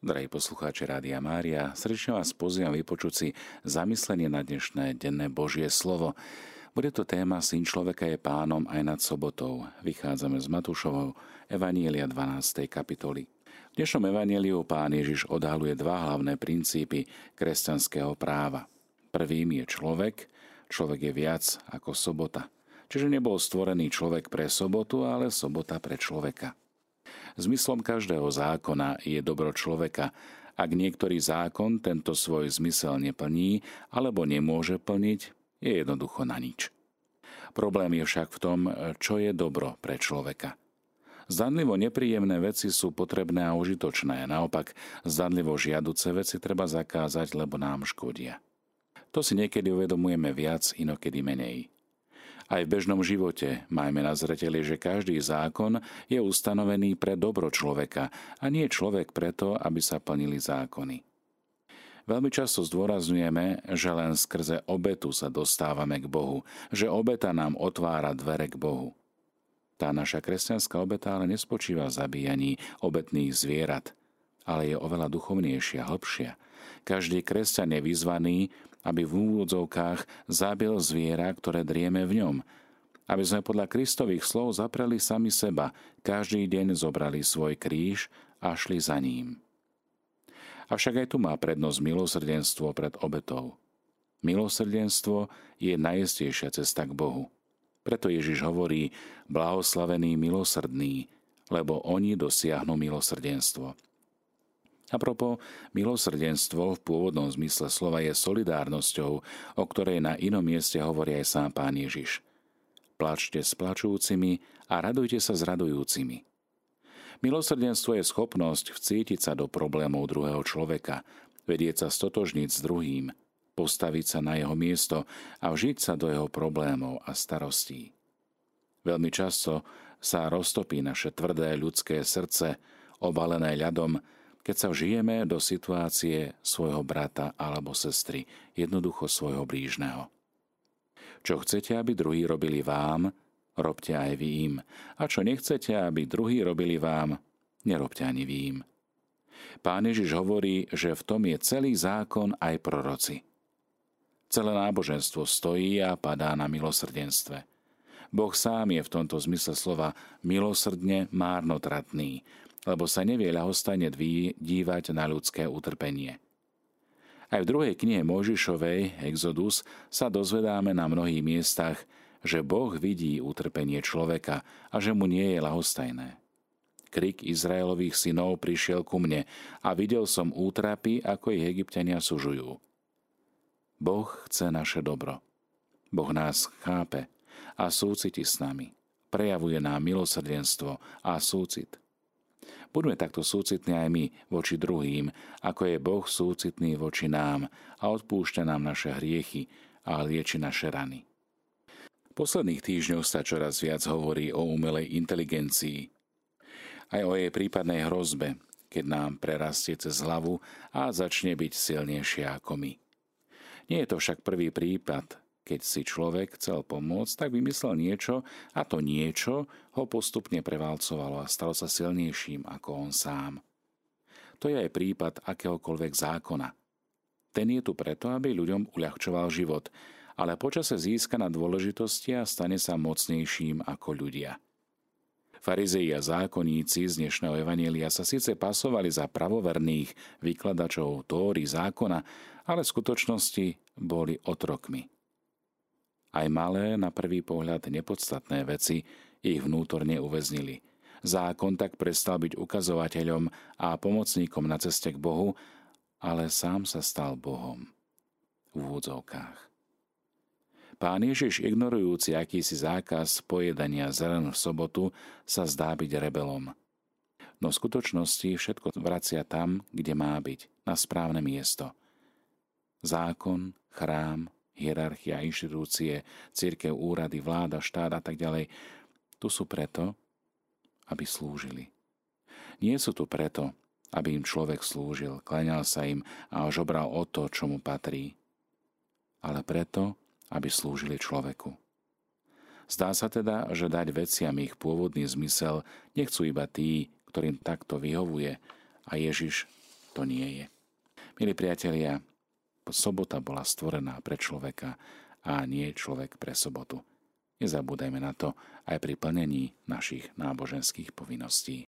Drahí poslucháči Rádia Mária, srdečne vás pozývam vypočuť si zamyslenie na dnešné denné Božie slovo. Bude to téma Syn človeka je pánom aj nad sobotou. Vychádzame z Matúšovho Evanielia 12. kapitoly. V dnešnom Evanieliu pán Ježiš odhaluje dva hlavné princípy kresťanského práva. Prvým je človek, človek je viac ako sobota. Čiže nebol stvorený človek pre sobotu, ale sobota pre človeka. Zmyslom každého zákona je dobro človeka. Ak niektorý zákon tento svoj zmysel neplní alebo nemôže plniť, je jednoducho na nič. Problém je však v tom, čo je dobro pre človeka. Zdanlivo nepríjemné veci sú potrebné a užitočné, naopak zdanlivo žiaduce veci treba zakázať, lebo nám škodia. To si niekedy uvedomujeme viac, inokedy menej. Aj v bežnom živote majme na zreteli, že každý zákon je ustanovený pre dobro človeka a nie človek preto, aby sa plnili zákony. Veľmi často zdôrazňujeme, že len skrze obetu sa dostávame k Bohu, že obeta nám otvára dvere k Bohu. Tá naša kresťanská obeta ale nespočíva v zabíjaní obetných zvierat, ale je oveľa duchovnejšia, hlbšia. Každý kresťan je vyzvaný, aby v úvodzovkách zabil zviera, ktoré drieme v ňom. Aby sme podľa Kristových slov zapreli sami seba, každý deň zobrali svoj kríž a šli za ním. Avšak aj tu má prednosť milosrdenstvo pred obetou. Milosrdenstvo je najistejšia cesta k Bohu. Preto Ježiš hovorí, blahoslavení milosrdní, lebo oni dosiahnu milosrdenstvo. A propo, milosrdenstvo v pôvodnom zmysle slova je solidárnosťou, o ktorej na inom mieste hovorí aj sám pán Ježiš. Plačte s plačúcimi a radujte sa s radujúcimi. Milosrdenstvo je schopnosť vcítiť sa do problémov druhého človeka, vedieť sa stotožniť s druhým, postaviť sa na jeho miesto a vžiť sa do jeho problémov a starostí. Veľmi často sa roztopí naše tvrdé ľudské srdce, obalené ľadom, keď sa vžijeme do situácie svojho brata alebo sestry, jednoducho svojho blížneho. Čo chcete, aby druhí robili vám, robte aj vy im. A čo nechcete, aby druhí robili vám, nerobte ani vy im. Pán Ježiš hovorí, že v tom je celý zákon aj proroci. Celé náboženstvo stojí a padá na milosrdenstve. Boh sám je v tomto zmysle slova milosrdne márnotratný, lebo sa nevie ľahostajne dívať na ľudské utrpenie. Aj v druhej knihe Mojžišovej, Exodus, sa dozvedáme na mnohých miestach, že Boh vidí utrpenie človeka a že mu nie je lahostajné. Krik Izraelových synov prišiel ku mne a videl som útrapy, ako ich egyptiania sužujú. Boh chce naše dobro. Boh nás chápe a súciti s nami. Prejavuje nám milosrdenstvo a súcit. Buďme takto súcitní aj my voči druhým, ako je Boh súcitný voči nám a odpúšťa nám naše hriechy a lieči naše rany. V posledných týždňoch sa čoraz viac hovorí o umelej inteligencii, aj o jej prípadnej hrozbe, keď nám prerastie cez hlavu a začne byť silnejšia ako my. Nie je to však prvý prípad, keď si človek chcel pomôcť, tak vymyslel niečo a to niečo ho postupne prevalcovalo a stalo sa silnejším ako on sám. To je aj prípad akéhokoľvek zákona. Ten je tu preto, aby ľuďom uľahčoval život, ale počase získa na dôležitosti a stane sa mocnejším ako ľudia. Farizei a zákonníci z dnešného evanielia sa síce pasovali za pravoverných vykladačov Tóry zákona, ale v skutočnosti boli otrokmi. Aj malé, na prvý pohľad nepodstatné veci ich vnútorne uväznili. Zákon tak prestal byť ukazovateľom a pomocníkom na ceste k Bohu, ale sám sa stal Bohom. V úvodzovkách. Pán Ježiš, ignorujúci akýsi zákaz pojedania zelen v sobotu, sa zdá byť rebelom. No v skutočnosti všetko vracia tam, kde má byť, na správne miesto. Zákon, chrám, hierarchia, inštitúcie, církev, úrady, vláda, štát a tak ďalej, tu sú preto, aby slúžili. Nie sú tu preto, aby im človek slúžil, klaňal sa im a ožobral o to, čo mu patrí, ale preto, aby slúžili človeku. Zdá sa teda, že dať veciam ich pôvodný zmysel nechcú iba tí, ktorým takto vyhovuje a Ježiš to nie je. Milí priatelia, sobota bola stvorená pre človeka a nie človek pre sobotu. Nezabúdajme na to aj pri plnení našich náboženských povinností.